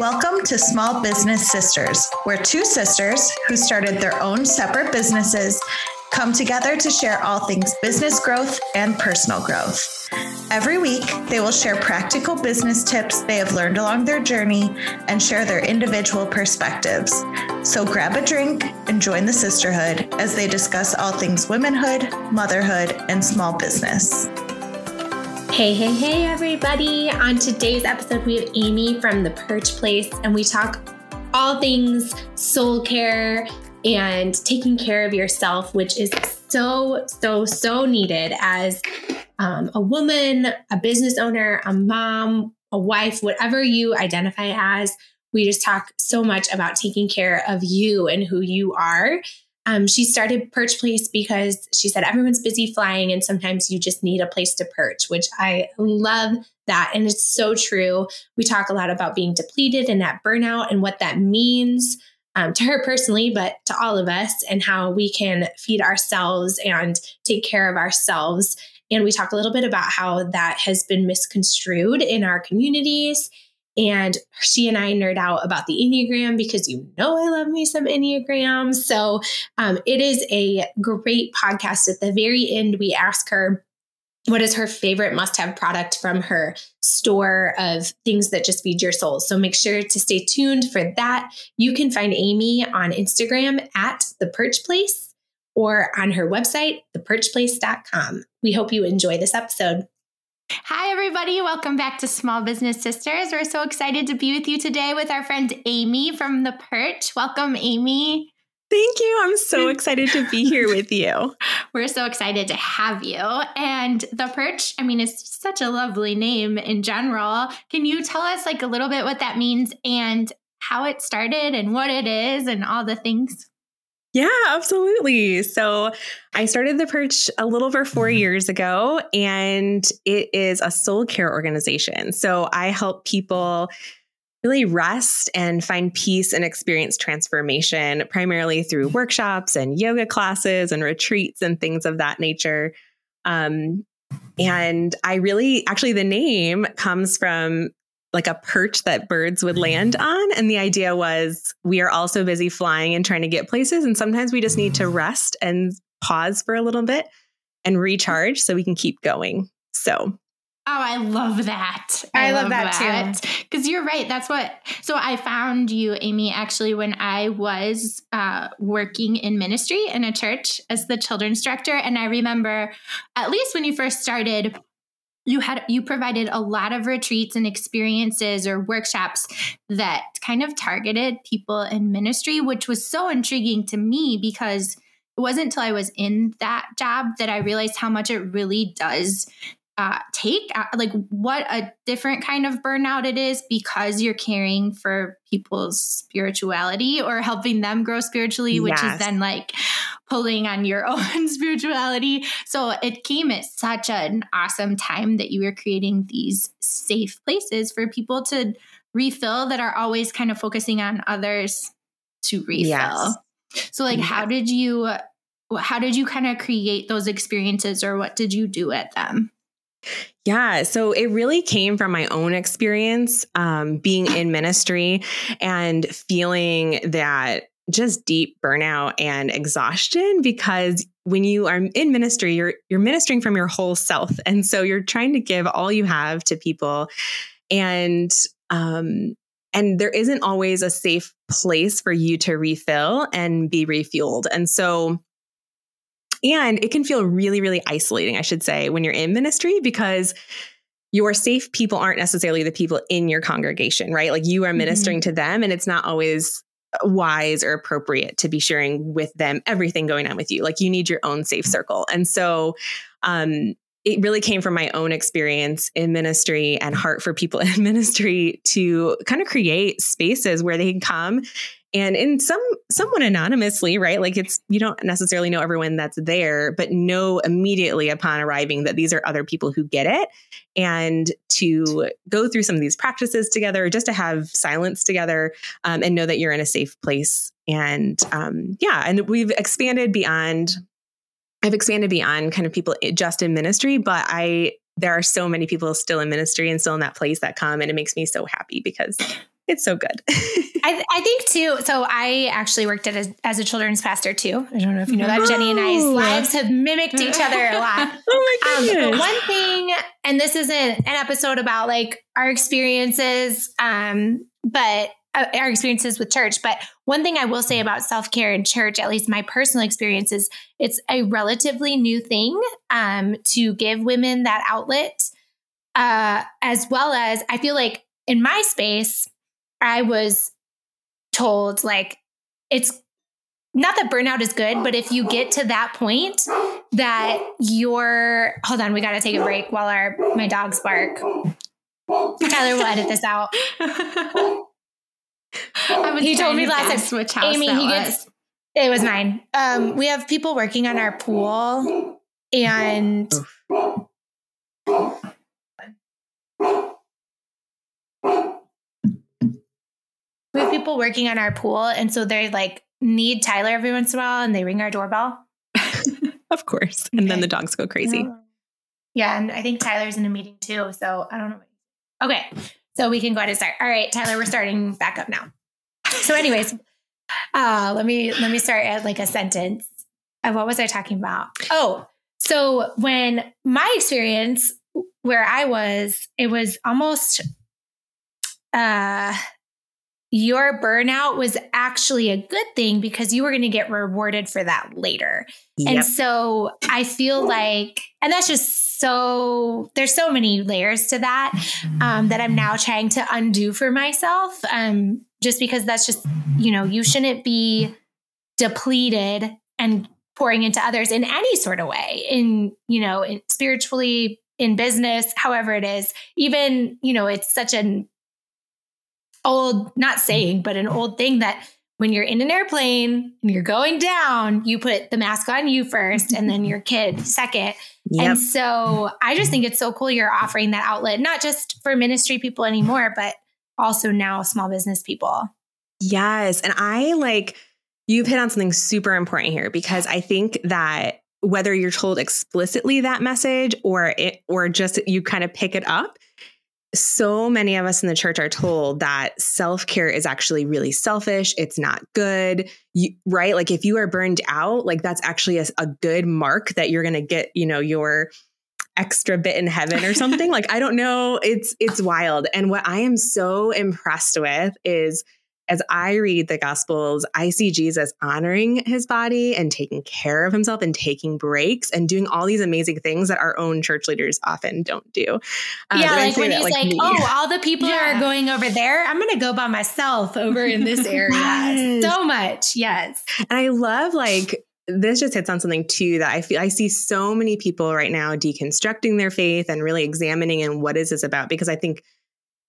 Welcome to Small Business Sisters, where two sisters who started their own separate businesses come together to share all things business growth and personal growth. Every week, they will share practical business tips they have learned along their journey and share their individual perspectives. So grab a drink and join the sisterhood as they discuss all things womanhood, motherhood, and small business. Hey, hey, hey, everybody. On today's episode, we have Amy from The Perch Place, and we talk all things soul care and taking care of yourself, which is so, so, so needed as um, a woman, a business owner, a mom, a wife, whatever you identify as. We just talk so much about taking care of you and who you are. Um, she started Perch Place because she said everyone's busy flying and sometimes you just need a place to perch, which I love that. And it's so true. We talk a lot about being depleted and that burnout and what that means um, to her personally, but to all of us, and how we can feed ourselves and take care of ourselves. And we talk a little bit about how that has been misconstrued in our communities. And she and I nerd out about the Enneagram because you know I love me some Enneagram. So um, it is a great podcast. At the very end, we ask her what is her favorite must have product from her store of things that just feed your soul. So make sure to stay tuned for that. You can find Amy on Instagram at the Perch Place or on her website, theperchplace.com. We hope you enjoy this episode. Hi, everybody. Welcome back to Small Business Sisters. We're so excited to be with you today with our friend Amy from The Perch. Welcome, Amy. Thank you. I'm so excited to be here with you. We're so excited to have you. And the perch, I mean, it's such a lovely name in general. Can you tell us like a little bit what that means and how it started and what it is and all the things? Yeah, absolutely. So I started the Perch a little over four years ago, and it is a soul care organization. So I help people really rest and find peace and experience transformation, primarily through workshops and yoga classes and retreats and things of that nature. Um, and I really, actually, the name comes from like a perch that birds would land on. And the idea was we are also busy flying and trying to get places. And sometimes we just need to rest and pause for a little bit and recharge so we can keep going. So Oh, I love that. I, I love, love, that, that. too. Because you're right. That's what. So I found you, Amy, actually, when I was uh, working in ministry in a church as the children's director. And I remember, at least when you first started, you had you provided a lot of retreats and experiences or workshops that kind of targeted people in ministry, which was so intriguing to me because it wasn't until I was in that job that I realized how much it really does uh, take uh, like what a different kind of burnout it is because you're caring for people's spirituality or helping them grow spiritually which yes. is then like pulling on your own spirituality so it came at such an awesome time that you were creating these safe places for people to refill that are always kind of focusing on others to refill yes. so like yeah. how did you how did you kind of create those experiences or what did you do at them yeah, so it really came from my own experience um, being in ministry and feeling that just deep burnout and exhaustion because when you are in ministry you're you're ministering from your whole self and so you're trying to give all you have to people and um and there isn't always a safe place for you to refill and be refueled and so and it can feel really, really isolating, I should say, when you're in ministry because your safe people aren't necessarily the people in your congregation, right? Like you are mm-hmm. ministering mm-hmm. to them, and it's not always wise or appropriate to be sharing with them everything going on with you. Like you need your own safe circle. And so, um, it really came from my own experience in ministry and heart for people in ministry to kind of create spaces where they can come and in some somewhat anonymously right? Like it's you don't necessarily know everyone that's there but know immediately upon arriving that these are other people who get it. And to go through some of these practices together just to have silence together um, and know that you're in a safe place. And um, yeah and we've expanded beyond i've expanded beyond kind of people just in ministry but i there are so many people still in ministry and still in that place that come and it makes me so happy because it's so good. I, I, think too. So I actually worked at a, as a children's pastor too. I don't know if you know that. Oh. Jenny and I's lives have mimicked each other a lot. oh my um, goodness. Um, one thing, and this isn't an episode about like our experiences, um, but uh, our experiences with church. But one thing I will say about self care in church, at least my personal experience, is it's a relatively new thing um, to give women that outlet. Uh, as well as I feel like in my space, I was told like it's not that burnout is good, but if you get to that point that you're hold on, we got to take a break while our my dogs bark. Tyler will edit this out. he told me last time. Which house Amy, he gets. It was mine. Um, we have people working on our pool, and we have people working on our pool, and so they like need Tyler every once in a while, and they ring our doorbell. of course, and okay. then the dogs go crazy. Yeah, and I think Tyler's in a meeting too, so I don't know. Okay, so we can go ahead and start. All right, Tyler, we're starting back up now. So, anyways, uh, let me let me start at like a sentence. Uh, what was I talking about? Oh, so when my experience where I was, it was almost uh your burnout was actually a good thing because you were going to get rewarded for that later. Yep. And so I feel like, and that's just so, there's so many layers to that um, that I'm now trying to undo for myself. Um, just because that's just, you know, you shouldn't be depleted and pouring into others in any sort of way, in, you know, in spiritually, in business, however it is. Even, you know, it's such an old, not saying, but an old thing that when you're in an airplane and you're going down, you put the mask on you first and then your kid second. Yep. And so I just think it's so cool you're offering that outlet, not just for ministry people anymore, but also now small business people. Yes. And I like, you've hit on something super important here because I think that whether you're told explicitly that message or it or just you kind of pick it up so many of us in the church are told that self care is actually really selfish. It's not good, you, right? Like if you are burned out, like that's actually a, a good mark that you're going to get, you know, your extra bit in heaven or something. like I don't know. It's it's wild. And what I am so impressed with is as I read the Gospels, I see Jesus honoring his body and taking care of himself and taking breaks and doing all these amazing things that our own church leaders often don't do. Um, yeah, like when he's like, like oh, all the people yeah. are going over there. I'm going to go by myself over in this area. yes. So much. Yes. And I love like, this just hits on something too that I feel I see so many people right now deconstructing their faith and really examining and what is this about because I think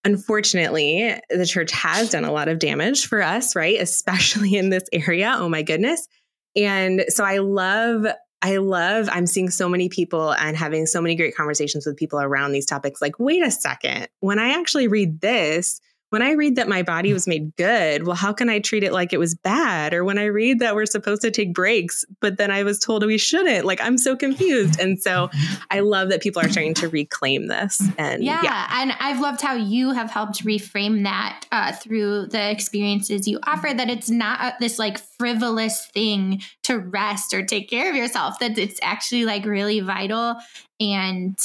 Unfortunately, the church has done a lot of damage for us, right? Especially in this area. Oh my goodness. And so I love I love, I'm seeing so many people and having so many great conversations with people around these topics. Like, wait a second, when I actually read this, when I read that my body was made good, well, how can I treat it like it was bad? Or when I read that we're supposed to take breaks, but then I was told we shouldn't, like I'm so confused. And so I love that people are starting to reclaim this. And yeah, yeah. and I've loved how you have helped reframe that uh, through the experiences you offer, that it's not this like frivolous thing to rest or take care of yourself, that it's actually like really vital and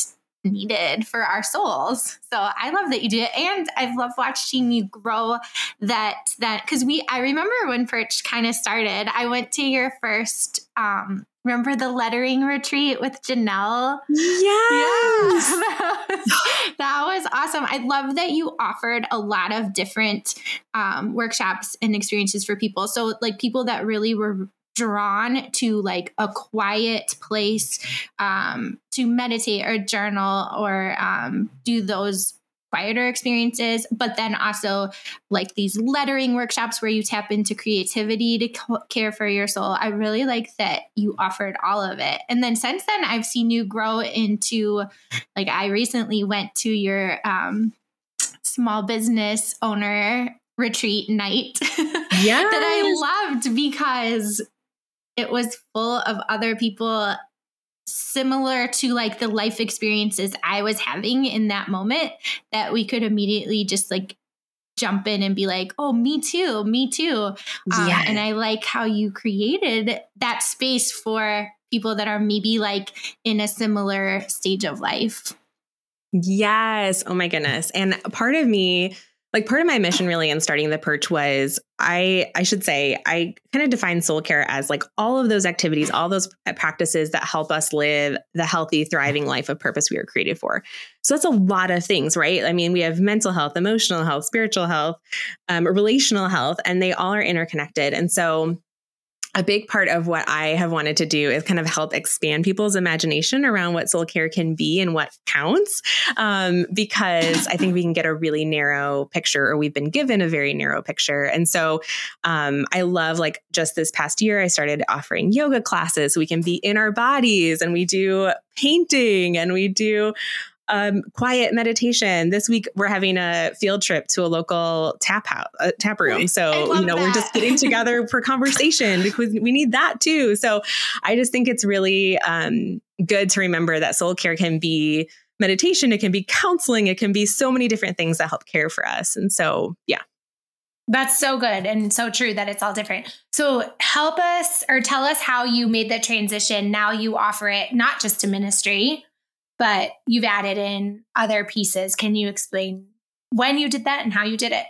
needed for our souls. So I love that you do it. And I've loved watching you grow that that because we I remember when Perch kind of started, I went to your first um remember the lettering retreat with Janelle? Yes. Yeah. that, was, that was awesome. I love that you offered a lot of different um, workshops and experiences for people. So like people that really were drawn to like a quiet place um, to meditate or journal or um, do those quieter experiences, but then also like these lettering workshops where you tap into creativity to care for your soul. I really like that you offered all of it. And then since then, I've seen you grow into like, I recently went to your um, small business owner retreat night yeah that I loved because it was full of other people similar to like the life experiences I was having in that moment that we could immediately just like jump in and be like, oh, me too, me too. Um, yeah. And I like how you created that space for people that are maybe like in a similar stage of life. Yes. Oh my goodness. And part of me, like part of my mission really in starting the perch was I I should say I kind of define soul care as like all of those activities, all those practices that help us live the healthy, thriving life of purpose we were created for. So that's a lot of things, right? I mean, we have mental health, emotional health, spiritual health, um, relational health, and they all are interconnected. And so a big part of what I have wanted to do is kind of help expand people's imagination around what soul care can be and what counts. Um, because I think we can get a really narrow picture, or we've been given a very narrow picture. And so um, I love, like, just this past year, I started offering yoga classes. So we can be in our bodies and we do painting and we do um, quiet meditation. This week we're having a field trip to a local tap house, uh, tap room. So you know that. we're just getting together for conversation because we need that too. So I just think it's really um, good to remember that soul care can be meditation, it can be counseling, it can be so many different things that help care for us. And so yeah. That's so good and so true that it's all different. So, help us or tell us how you made the transition. Now you offer it not just to ministry, but you've added in other pieces. Can you explain when you did that and how you did it?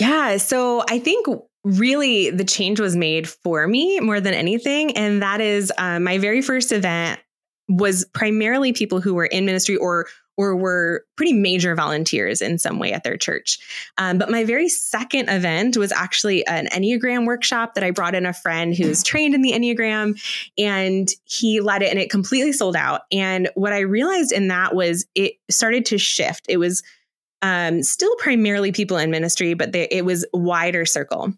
Yeah. So I think really the change was made for me more than anything. And that is um, my very first event was primarily people who were in ministry or or were pretty major volunteers in some way at their church. Um, but my very second event was actually an Enneagram workshop that I brought in a friend who's trained in the Enneagram and he led it and it completely sold out. And what I realized in that was it started to shift. It was um, still primarily people in ministry, but they, it was wider circle.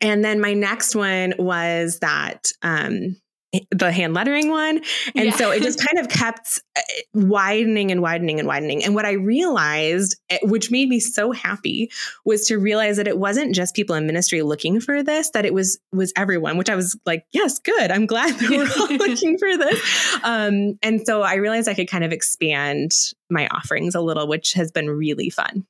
And then my next one was that um, the hand lettering one. And yeah. so it just kind of kept uh, widening and widening and widening. And what I realized, eh, which made me so happy, was to realize that it wasn't just people in ministry looking for this, that it was was everyone, which I was like, yes, good. I'm glad that we're all looking for this. Um, and so I realized I could kind of expand my offerings a little, which has been really fun.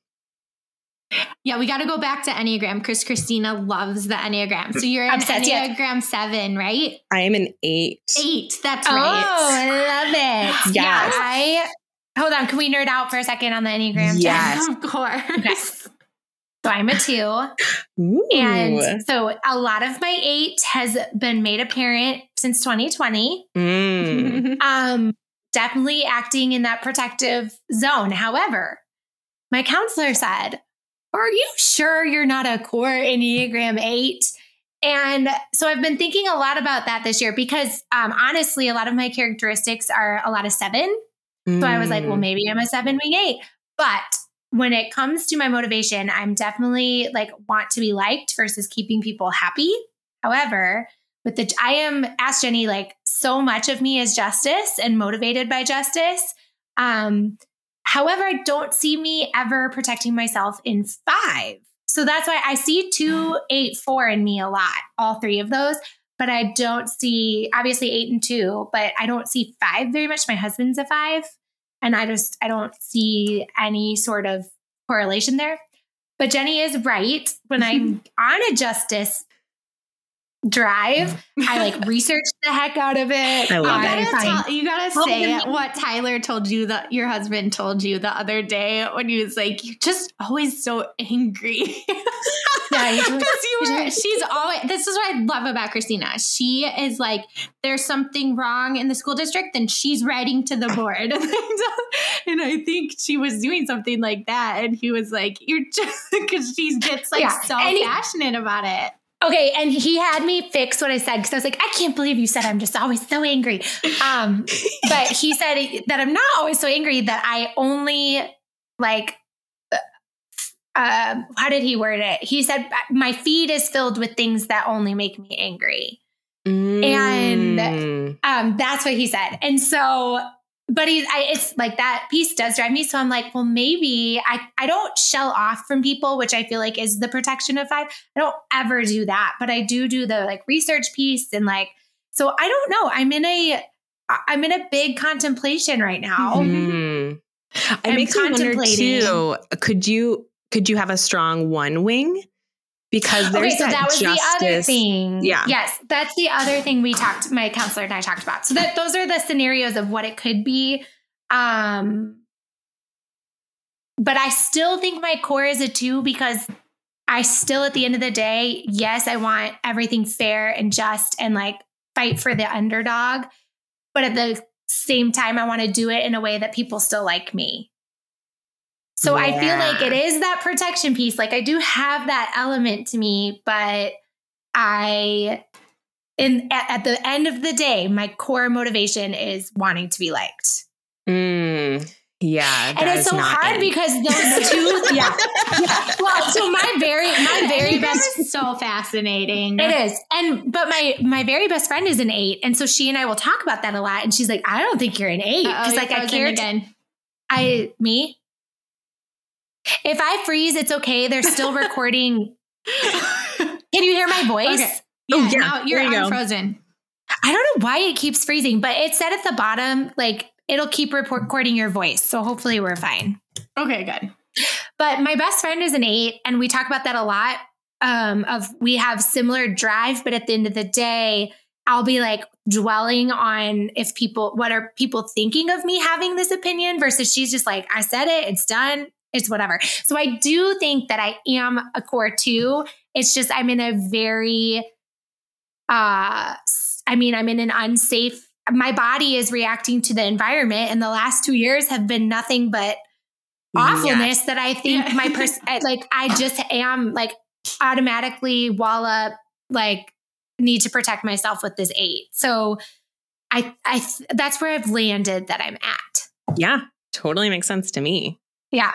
Yeah, we got to go back to Enneagram because Christina loves the Enneagram. So you're an Enneagram yeah. seven, right? I am an eight. Eight, that's oh, right. Oh, I love it. yes. Yeah, I hold on. Can we nerd out for a second on the Enneagram? Yes, of course. Okay. So I'm a two. Ooh. And so a lot of my eight has been made apparent since 2020. Mm. um, definitely acting in that protective zone. However, my counselor said, are you sure you're not a core Enneagram 8? And so I've been thinking a lot about that this year because um, honestly, a lot of my characteristics are a lot of seven. Mm. So I was like, well, mm. maybe I'm a seven wing eight. But when it comes to my motivation, I'm definitely like want to be liked versus keeping people happy. However, with the I am asked Jenny like so much of me is justice and motivated by justice. Um, However, I don't see me ever protecting myself in five. So that's why I see two, mm. eight, four in me a lot, all three of those. But I don't see, obviously, eight and two, but I don't see five very much. My husband's a five. And I just, I don't see any sort of correlation there. But Jenny is right. When I'm on a justice drive. I like researched the heck out of it. I love you gotta, tell, you gotta say what Tyler told you that your husband told you the other day when he was like, "You're just always so angry." yeah, because you were. She's always. This is what I love about Christina. She is like, there's something wrong in the school district, then she's writing to the board. and I think she was doing something like that, and he was like, "You're just," because she gets like yeah. so he, passionate about it. Okay, and he had me fix what I said because I was like, I can't believe you said I'm just always so angry. Um, but he said that I'm not always so angry that I only like. Uh, how did he word it? He said my feed is filled with things that only make me angry, mm. and um, that's what he said. And so but he, I, it's like that piece does drive me. So I'm like, well, maybe I, I don't shell off from people, which I feel like is the protection of five. I don't ever do that, but I do do the like research piece and like, so I don't know. I'm in a, I'm in a big contemplation right now. Mm-hmm. I make me wonder too. Could you could you have a strong one wing? Because there's okay, so that, that was justice. the other thing. Yeah. Yes, that's the other thing we talked. My counselor and I talked about. So that those are the scenarios of what it could be. Um, but I still think my core is a two because I still, at the end of the day, yes, I want everything fair and just and like fight for the underdog. But at the same time, I want to do it in a way that people still like me. So I feel like it is that protection piece. Like I do have that element to me, but I in at, at the end of the day, my core motivation is wanting to be liked. Mm, yeah. and it's is so hard it. because those two, yeah. yeah. Well, so my very my very best That's so fascinating. It is. And but my my very best friend is an eight. And so she and I will talk about that a lot. And she's like, I don't think you're an eight. Because like I frozen care again. I me. If I freeze, it's okay. They're still recording. Can you hear my voice? Okay. Oh, Yeah, yeah. now you're you go. unfrozen. I don't know why it keeps freezing, but it said at the bottom, like it'll keep recording your voice. So hopefully we're fine. Okay, good. But my best friend is an eight, and we talk about that a lot. Um, of we have similar drive, but at the end of the day, I'll be like dwelling on if people what are people thinking of me having this opinion versus she's just like, I said it, it's done, it's whatever. So I do think that I am a core two. It's just I'm in a very uh I mean, I'm in an unsafe my body is reacting to the environment and the last two years have been nothing but awfulness that I think Yeah. my person like I just am like automatically walla like need to protect myself with this eight. So I I th- that's where I've landed that I'm at. Yeah. Totally makes sense to me. Yeah.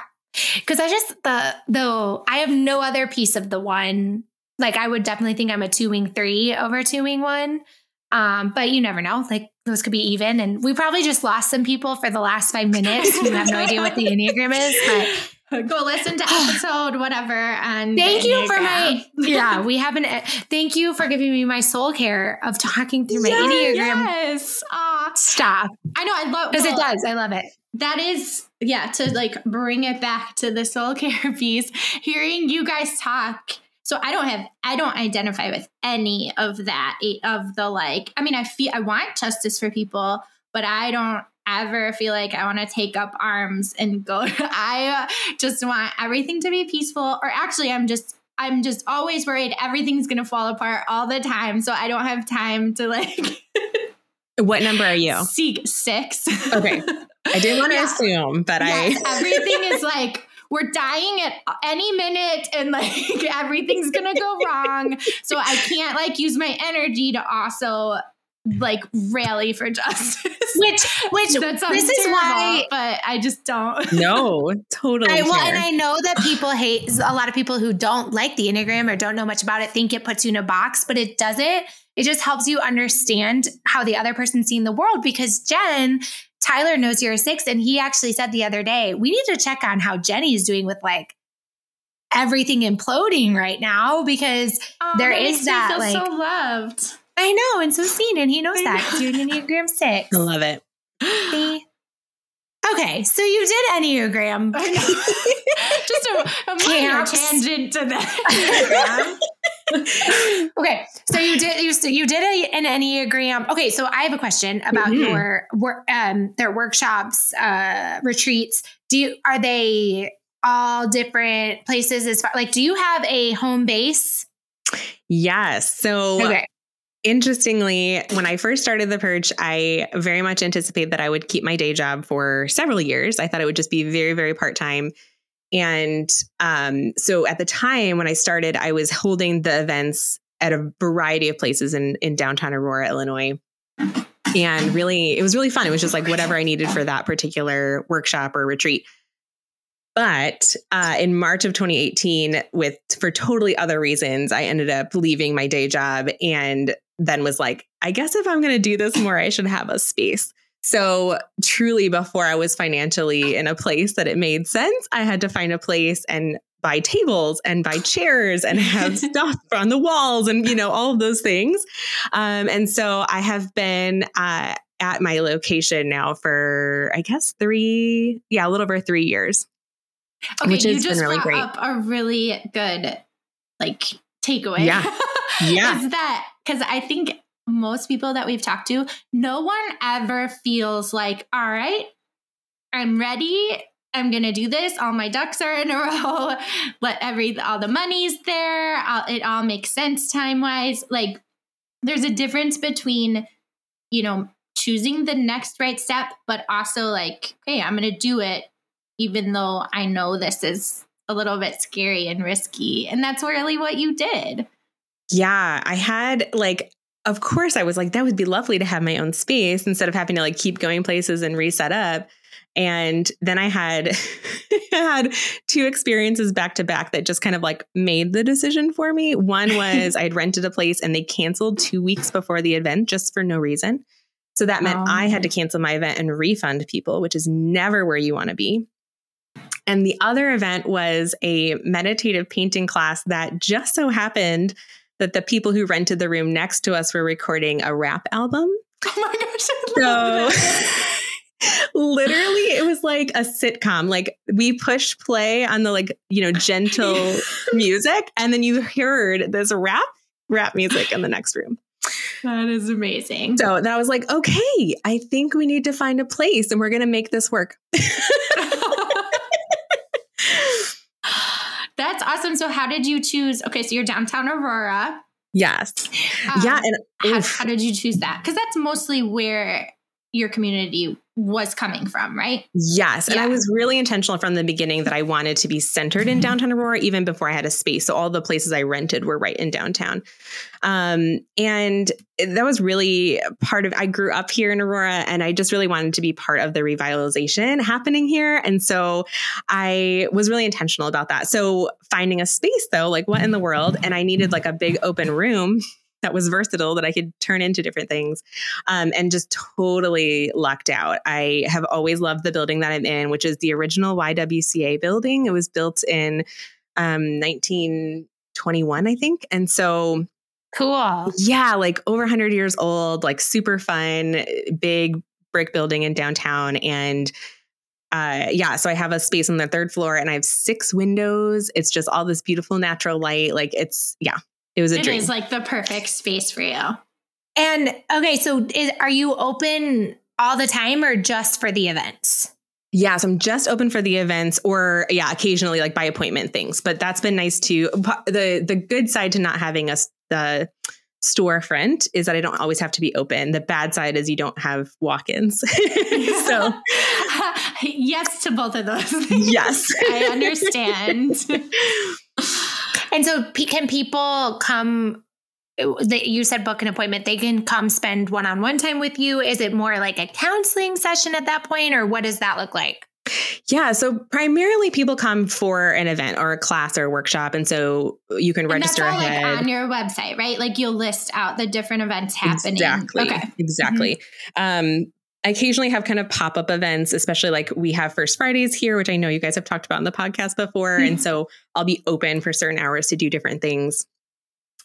Cause I just the though I have no other piece of the one. Like I would definitely think I'm a two wing three over two wing one. Um, but you never know. Like those could be even. And we probably just lost some people for the last five minutes who have no idea what the Enneagram is. But Go listen to episode whatever. And Thank you for my yeah. We haven't. Thank you for giving me my soul care of talking through my enneagram Yes. Aw. stuff I know. I love it. because it does. I love it. that is yeah to like bring it back to the soul care piece hearing you guys talk. So i don't have i don't identify with any of that of the like i mean i feel i want justice for people but i don't ever feel like i want to take up arms and go i uh, just want everything to be peaceful or actually i'm just i'm just always worried everything's gonna fall apart all the time so i don't have time to like What number are you? seek six Okay. I didn't want to Yeah. assume, but Yes, I. everything is like we're dying at any minute and like everything's gonna go wrong so i can't like use my energy to also like rally for justice Which which that sounds this is terrible, why but i just don't No, totally. I, well, and I know that people hate a lot of people who don't like the Enneagram or don't know much about it think it puts you in a box, but it doesn't. It just helps you understand how the other person's seeing the world because Jen, Tyler knows you're a six, and he actually said the other day, we need to check on how Jenny is doing with like everything imploding right now because Aw, There that is makes me that, feel like- so loved I know, and so seen, and he knows I that know. an Enneagram six. I love it. See? Okay, so you did Enneagram. Just a, a minor tangent to that okay, so you did you you did a, an enneagram. Okay, so I have a question about Mhm. your work, um, their workshops, uh, retreats. Do you are they all different places? As far like, do you have a home base? Yes. So Okay, interestingly, when I first started the Perch, I very much anticipated that I would keep my day job for several years. I thought it would just be very, very part time. And um, so at the time when I started, I was holding the events at a variety of places in, in downtown Aurora, Illinois. And really, it was really fun. It was just like whatever I needed for that particular workshop or retreat. But uh, in March of 2018, with for totally other reasons, I ended up leaving my day job and then was like, I guess if I'm going to do this more, I should have a space. So, truly, before I was financially in a place that it made sense, I had to find a place and buy tables and buy chairs and have stuff on the walls and, you know, all of those things. Um, and so I have been uh, at my location now for, I guess, three, yeah, a little over three years. Okay, which you just really brought great. up a really good like takeaway. Yeah. Yeah. is that because I think most people that we've talked to, no one ever feels like, all right, I'm ready. I'm gonna do this. All my ducks are in a row. Let every all the money's there. I'll, it all makes sense time wise. Like, there's a difference between, you know, choosing the next right step, but also like, hey, I'm gonna do it, even though I know this is a little bit scary and risky. And that's really what you did. Yeah, I had like of course I was like that would be lovely to have my own space instead of having to like keep going places and reset up. And then I had had two experiences back to back that just kind of like made the decision for me. One was I had rented a place and they canceled 2 weeks before the event just for no reason. So that meant oh. I had to oh. cancel my event and refund people, which is never where you want to be. And the other event was a meditative painting class that just so happened that the people who rented the room next to us were recording a rap album. Oh my gosh. so literally it was like a sitcom. Like we pushed play on the like, you know, gentle music and then you heard this rap rap music in the next room. That is amazing. So that was like, okay, I think we need to find a place and we're going to make this work. That's awesome. So, how did you choose? Okay, so you're downtown Aurora. Yes. Um, yeah. And how, how, did you choose that? Because that's mostly where your community was coming from, right? Yes. And I was really intentional from the beginning that I wanted to be centered in downtown Aurora even before I had a space. So all the places I rented were right in downtown. Um, and that was really part of I grew up here in Aurora and I just really wanted to be part of the revitalization happening here. And so I was really intentional about that. So finding a space though, like what in the world? And I needed like a big open room that was versatile that I could turn into different things um, and just totally lucked out. I have always loved the building that I'm in, which is the original YWCA building. It was built in um, 1921, I think. And so cool. Yeah, like over 100 years old, like super fun, big brick building in downtown. And uh, yeah, so I have a space on the third floor and I have six windows. It's just all this beautiful natural light. Like it's, yeah, it was a it dream. It is like the perfect space for you. And okay, so is, are you open all the time or just for the events? Yeah, so I'm just open for the events or yeah, occasionally like by appointment things. But that's been nice too. The the good side to not having a the storefront is that I don't always have to be open. The bad side is you don't have walk-ins. so yes to both of those. Yes. I understand. And so, can people come? You said book an appointment. They can come spend one on one time with you. Is it more like a counseling session at that point, or what does that look like? Yeah, so primarily people come for an event or a class or a workshop, and so you can register and that's all, ahead like, on your website, right? Like you'll list out the different events happening. Exactly. Okay. Exactly. Mm-hmm. Um, I occasionally have kind of pop up events, especially like we have First Fridays here, which I know you guys have talked about in the podcast before. Mm-hmm. And so I'll be open for certain hours to do different things.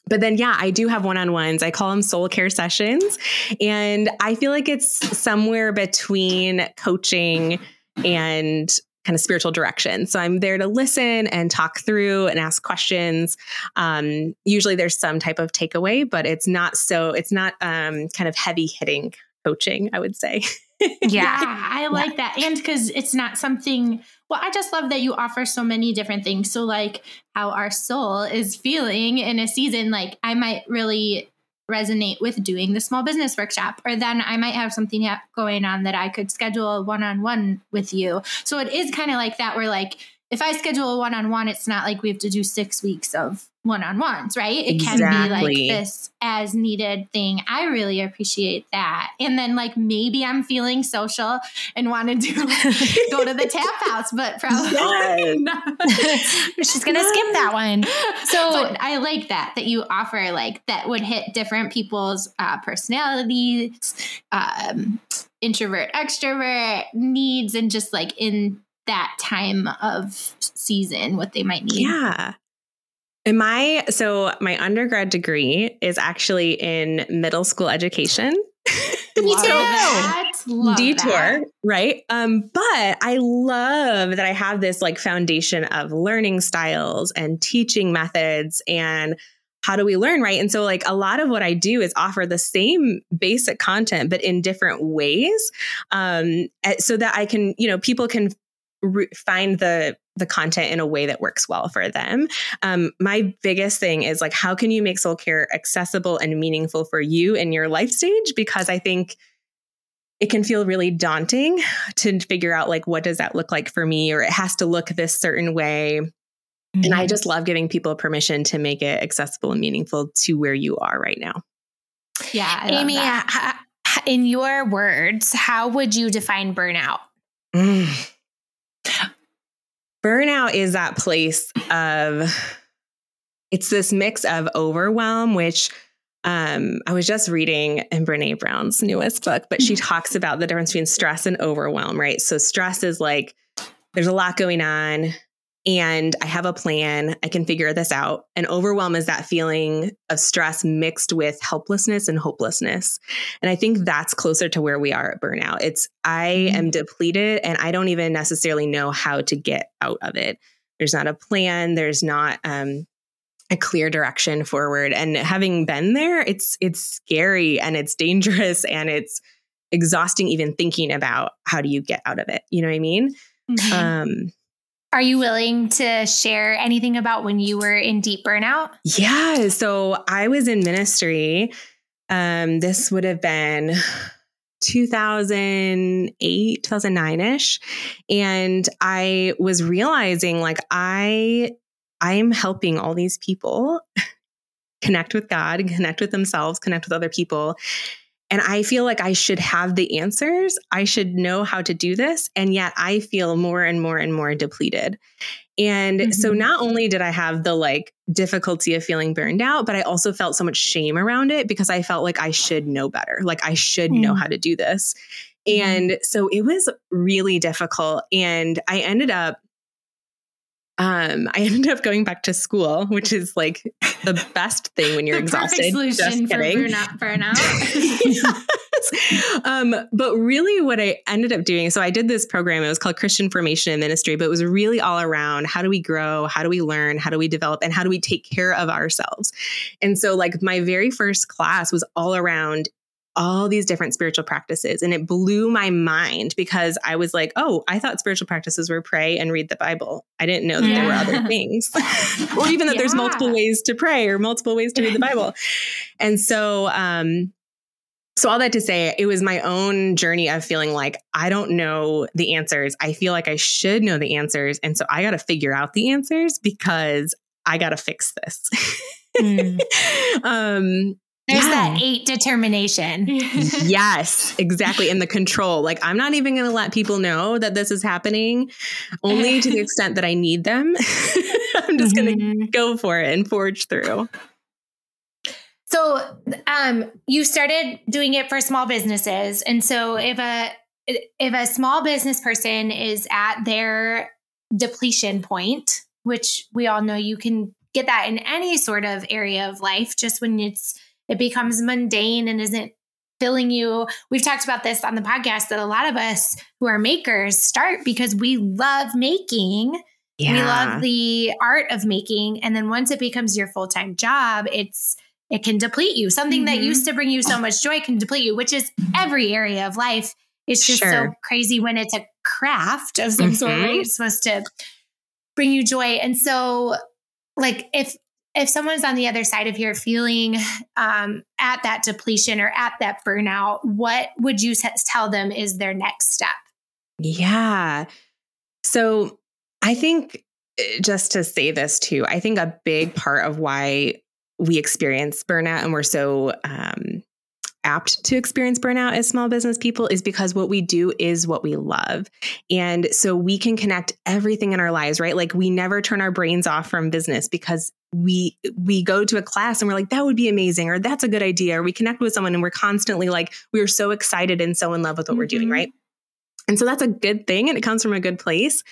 But then, yeah, I do have one on ones. I call them soul care sessions. And I feel like it's somewhere between coaching and kind of spiritual direction. So I'm there to listen and talk through and ask questions. Um, usually there's some type of takeaway, but it's not so, it's not um, kind of heavy hitting coaching, I would say. yeah, I like yeah. that. And because it's not something, well, I just love that you offer so many different things. So, like how our soul is feeling in a season, like I might really resonate with doing the small business workshop, or then I might have something going on that I could schedule one on one with you. So, it is kind of like that, where like, if I schedule a one on one, it's not like we have to do six weeks of one on ones, right? It exactly. can be like this as needed thing. I really appreciate that. And then, like, maybe I'm feeling social and want to do go to the tap house, but probably yes. not. She's going to skip that one. So but I like that, that you offer like that would hit different people's uh, personalities, um, introvert, extrovert needs, and just like in that time of season what they might need. Yeah. And my so my undergrad degree is actually in middle school education. Me too. yes, detour, that. right? Um, but I love that I have this like foundation of learning styles and teaching methods and how do we learn, right? And so, like, a lot of what I do is offer the same basic content, but in different ways, um, eh, so that I can, you know, people can re- find the the content in a way that works well for them. Um, my biggest thing is like, how can you make soul care accessible and meaningful for you in your life stage? Because I think it can feel really daunting to figure out like what does that look like for me or it has to look this certain way mm-hmm. and i mm-hmm. just love giving people permission to make it accessible and meaningful to where you are right now yeah amy in your words how would you define burnout mm. Burnout is that place of it's this mix of overwhelm which um, I was just reading in Brene Brown's newest book, but she talks about the difference between stress and overwhelm, right? So, stress is like there's a lot going on and I have a plan. I can figure this out. And overwhelm is that feeling of stress mixed with helplessness and hopelessness. And I think that's closer to where we are at burnout. It's I mm-hmm. am depleted and I don't even necessarily know how to get out of it. There's not a plan. There's not um, a clear direction forward and having been there it's it's scary and it's dangerous and it's exhausting even thinking about how do you get out of it you know what i mean mm-hmm. um are you willing to share anything about when you were in deep burnout yeah so i was in ministry um this would have been 2008 2009ish and i was realizing like i I'm helping all these people connect with God, connect with themselves, connect with other people. And I feel like I should have the answers. I should know how to do this. And yet I feel more and more and more depleted. And mm-hmm. so not only did I have the like difficulty of feeling burned out, but I also felt so much shame around it because I felt like I should know better. Like I should mm-hmm. know how to do this. Mm-hmm. And so it was really difficult. And I ended up um, I ended up going back to school, which is like the best thing when you're the exhausted. Solution Just kidding. burnout. burnout. um, but really, what I ended up doing, so I did this program. It was called Christian Formation and Ministry, but it was really all around how do we grow, how do we learn, how do we develop, and how do we take care of ourselves. And so, like my very first class was all around all these different spiritual practices. And it blew my mind because I was like, oh, I thought spiritual practices were pray and read the Bible. I didn't know that yeah. there were other things, or even that yeah. there's multiple ways to pray or multiple ways to read the Bible. And so, um, so all that to say, it was my own journey of feeling like I don't know the answers. I feel like I should know the answers. And so I got to figure out the answers because I got to fix this. Mm. um, there's yeah. that eight determination. yes, exactly. And the control. Like, I'm not even going to let people know that this is happening, only to the extent that I need them. I'm just mm-hmm. going to go for it and forge through. So, um, you started doing it for small businesses, and so if a if a small business person is at their depletion point, which we all know you can get that in any sort of area of life, just when it's it becomes mundane and isn't filling you. We've talked about this on the podcast that a lot of us who are makers start because we love making. Yeah. We love the art of making. And then once it becomes your full time job, it's it can deplete you. Something mm-hmm. that used to bring you so much joy can deplete you, which is every area of life. It's just sure. so crazy when it's a craft of some mm-hmm. sort, right? It's supposed to bring you joy. And so, like, if if someone's on the other side of here feeling um, at that depletion or at that burnout, what would you tell them is their next step? Yeah. So I think eh, just to say this too, I think a big part of why we experience burnout and we're so um, apt to experience burnout as small business people is because what we do is what we love. And so we can connect everything in our lives, right? Like we never turn our brains off from business because we we go to a class and we're like that would be amazing or that's a good idea or we connect with someone and we're constantly like we are so excited and so in love with what mm-hmm. we're doing, mm-hmm. right? And so that's a good thing and it comes from a good place.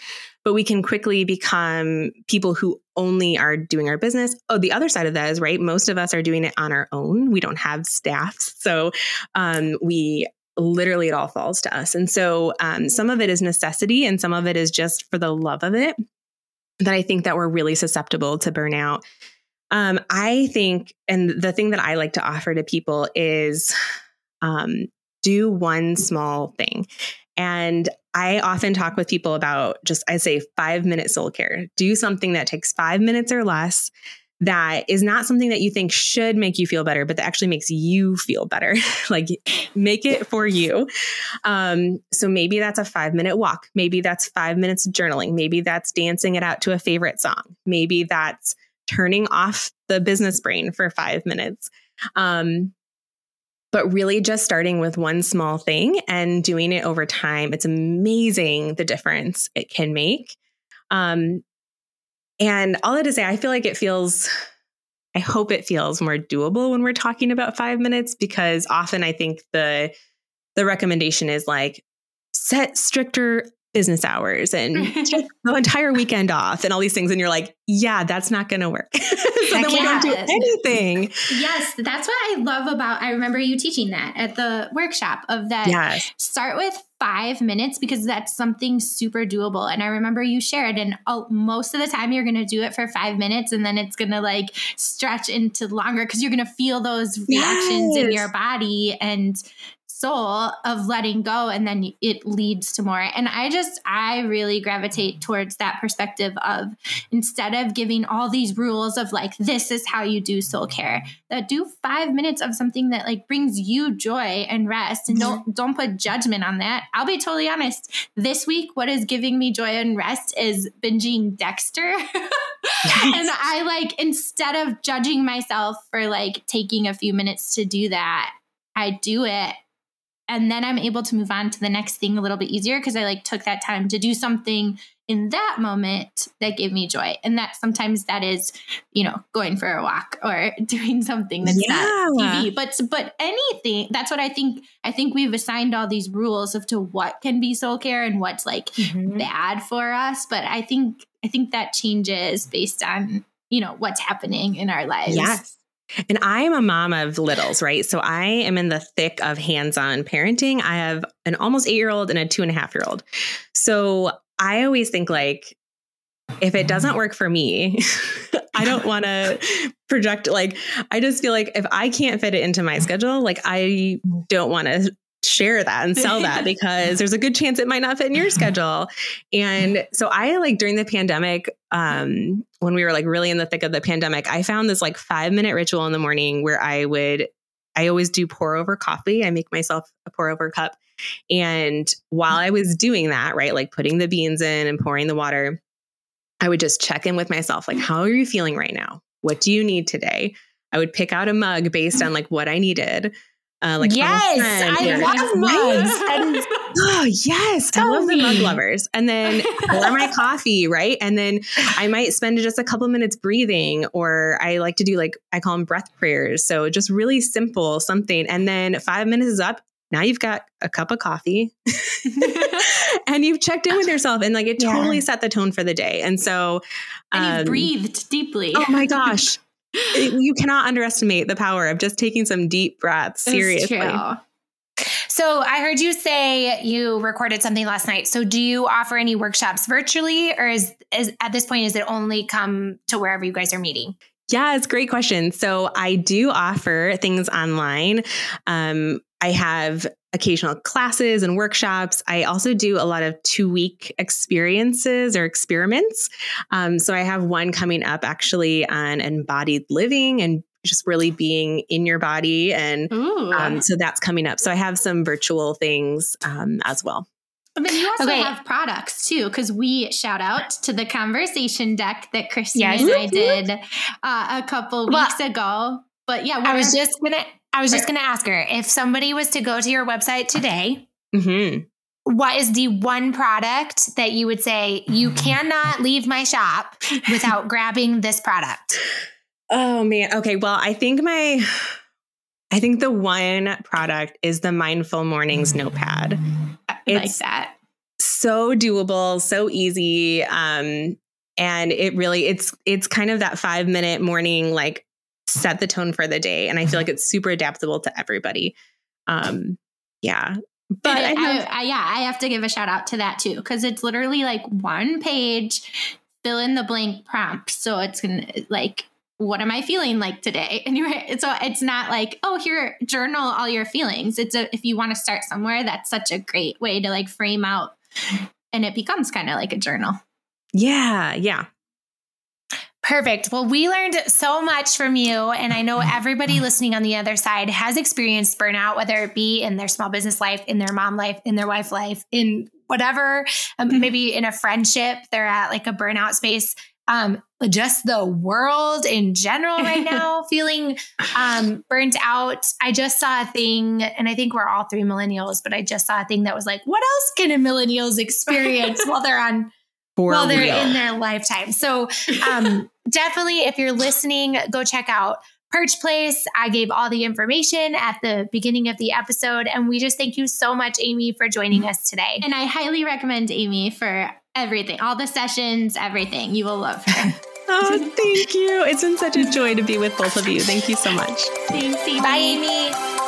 But we can quickly become people who only are doing our business. Oh, the other side of that is right. Most of us are doing it on our own. We don't have staffs. So um, we literally it all falls to us. And so um, some of it is necessity and some of it is just for the love of it that I think that we're really susceptible to burnout. Um, I think, and the thing that I like to offer to people is um, do one small thing. And I often talk with people about just, I say, five minute soul care. Do something that takes five minutes or less that is not something that you think should make you feel better, but that actually makes you feel better. like make it for you. Um, so maybe that's a five minute walk. Maybe that's five minutes journaling. Maybe that's dancing it out to a favorite song. Maybe that's turning off the business brain for five minutes. Um, but really just starting with one small thing and doing it over time, it's amazing the difference it can make. Um, and all that to say, I feel like it feels, I hope it feels more doable when we're talking about five minutes because often I think the the recommendation is like set stricter business hours and the entire weekend off and all these things. And you're like, yeah, that's not going to work. so then we don't do anything. Yes, that's what I love about. I remember you teaching that at the workshop of that. Yes. Start with five minutes because that's something super doable. And I remember you shared, and oh, most of the time you're going to do it for five minutes, and then it's going to like stretch into longer because you're going to feel those reactions yes. in your body and soul of letting go and then it leads to more. And i just i really gravitate towards that perspective of instead of giving all these rules of like this is how you do soul care that do five minutes of something that like brings you joy and rest and don't mm-hmm. don't put judgment on that. I'll be totally honest this week what is giving me joy and rest is binging dexter. And i like instead of judging myself for like taking a few minutes to do that I do it and then I'm able to move on to the next thing a little bit easier because I like took that time to do something in that moment that gave me joy. And that sometimes that is, you know, going for a walk or doing something that's yeah. not TV. But but anything, that's what I think. I think we've assigned all these rules of to what can be soul care and what's like mm-hmm. bad for us. But I think I think that changes based on, you know, what's happening in our lives. Yes. And I am a mom of littles, right? So I am in the thick of hands on parenting. I have an almost eight year old and a two and a half year old. So I always think like, if it doesn't work for me, I don't want to project like I just feel like if I can't fit it into my schedule, like I don't want to share that and sell that because there's a good chance it might not fit in your schedule. And so I like during the pandemic, um, when we were like really in the thick of the pandemic, I found this like five minute ritual in the morning where I would, I always do pour over coffee. I make myself a pour over cup. And while I was doing that, right, like putting the beans in and pouring the water, I would just check in with myself, like, how are you feeling right now? What do you need today? I would pick out a mug based on like what I needed. Uh, like yes, I love mugs. And, oh yes, Tell I love me. the mug lovers. And then pour my coffee, right? And then I might spend just a couple minutes breathing, or I like to do like I call them breath prayers. So just really simple something. And then five minutes is up. Now you've got a cup of coffee, and you've checked in with yourself, and like it yeah. totally set the tone for the day. And so, um, and you breathed deeply. Oh my gosh you cannot underestimate the power of just taking some deep breaths. Seriously. So I heard you say you recorded something last night. So do you offer any workshops virtually, or is, is at this point is it only come to wherever you guys are meeting? Yeah, it's a great question. So I do offer things online. Um, I have occasional classes and workshops. I also do a lot of two week experiences or experiments. Um, so I have one coming up actually on embodied living and just really being in your body. And um, so that's coming up. So I have some virtual things um, as well. But you also okay. have products too, because we shout out to the conversation deck that Christine yes. and I did uh, a couple weeks well, ago. But yeah, I was just gonna I was just gonna ask her if somebody was to go to your website today, mm-hmm. what is the one product that you would say you cannot leave my shop without grabbing this product? Oh man. Okay. Well, I think my I think the one product is the Mindful Mornings notepad. I it's like that. So doable, so easy. Um, and it really it's it's kind of that five minute morning like set the tone for the day. And I feel like it's super adaptable to everybody. Um, Yeah. But I, I, I, yeah, I have to give a shout out to that too because it's literally like one page, fill in the blank prompt. So it's gonna like, what am I feeling like today? And you're so it's not like, oh, here journal all your feelings. It's a if you want to start somewhere, that's such a great way to like frame out, and it becomes kind of like a journal. Yeah, yeah. Perfect. Well, we learned so much from you. And I know everybody listening on the other side has experienced burnout, whether it be in their small business life, in their mom life, in their wife life, in whatever, um, mm-hmm. maybe in a friendship, they're at like a burnout space. Um, just the world in general right now, feeling um, burnt out. I just saw a thing, and I think we're all three millennials, but I just saw a thing that was like, what else can a millennials experience while they're on for while they're real. in their lifetime. So um, definitely, if you're listening, go check out Perch Place. I gave all the information at the beginning of the episode. And we just thank you so much, Amy, for joining us today. And I highly recommend Amy for everything, all the sessions, everything. You will love her. oh, thank you. It's been such a joy to be with both of you. Thank you so much. Thanks, Amy. Bye, Amy.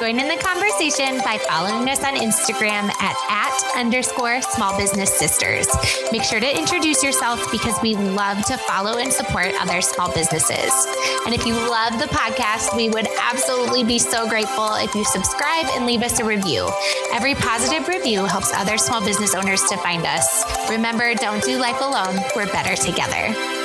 Join in the conversation by following us on Instagram at, at underscore small business sisters. Make sure to introduce yourself because we love to follow and support other small businesses. And if you love the podcast, we would absolutely be so grateful if you subscribe and leave us a review. Every positive review helps other small business owners to find us. Remember, don't do life alone. We're better together.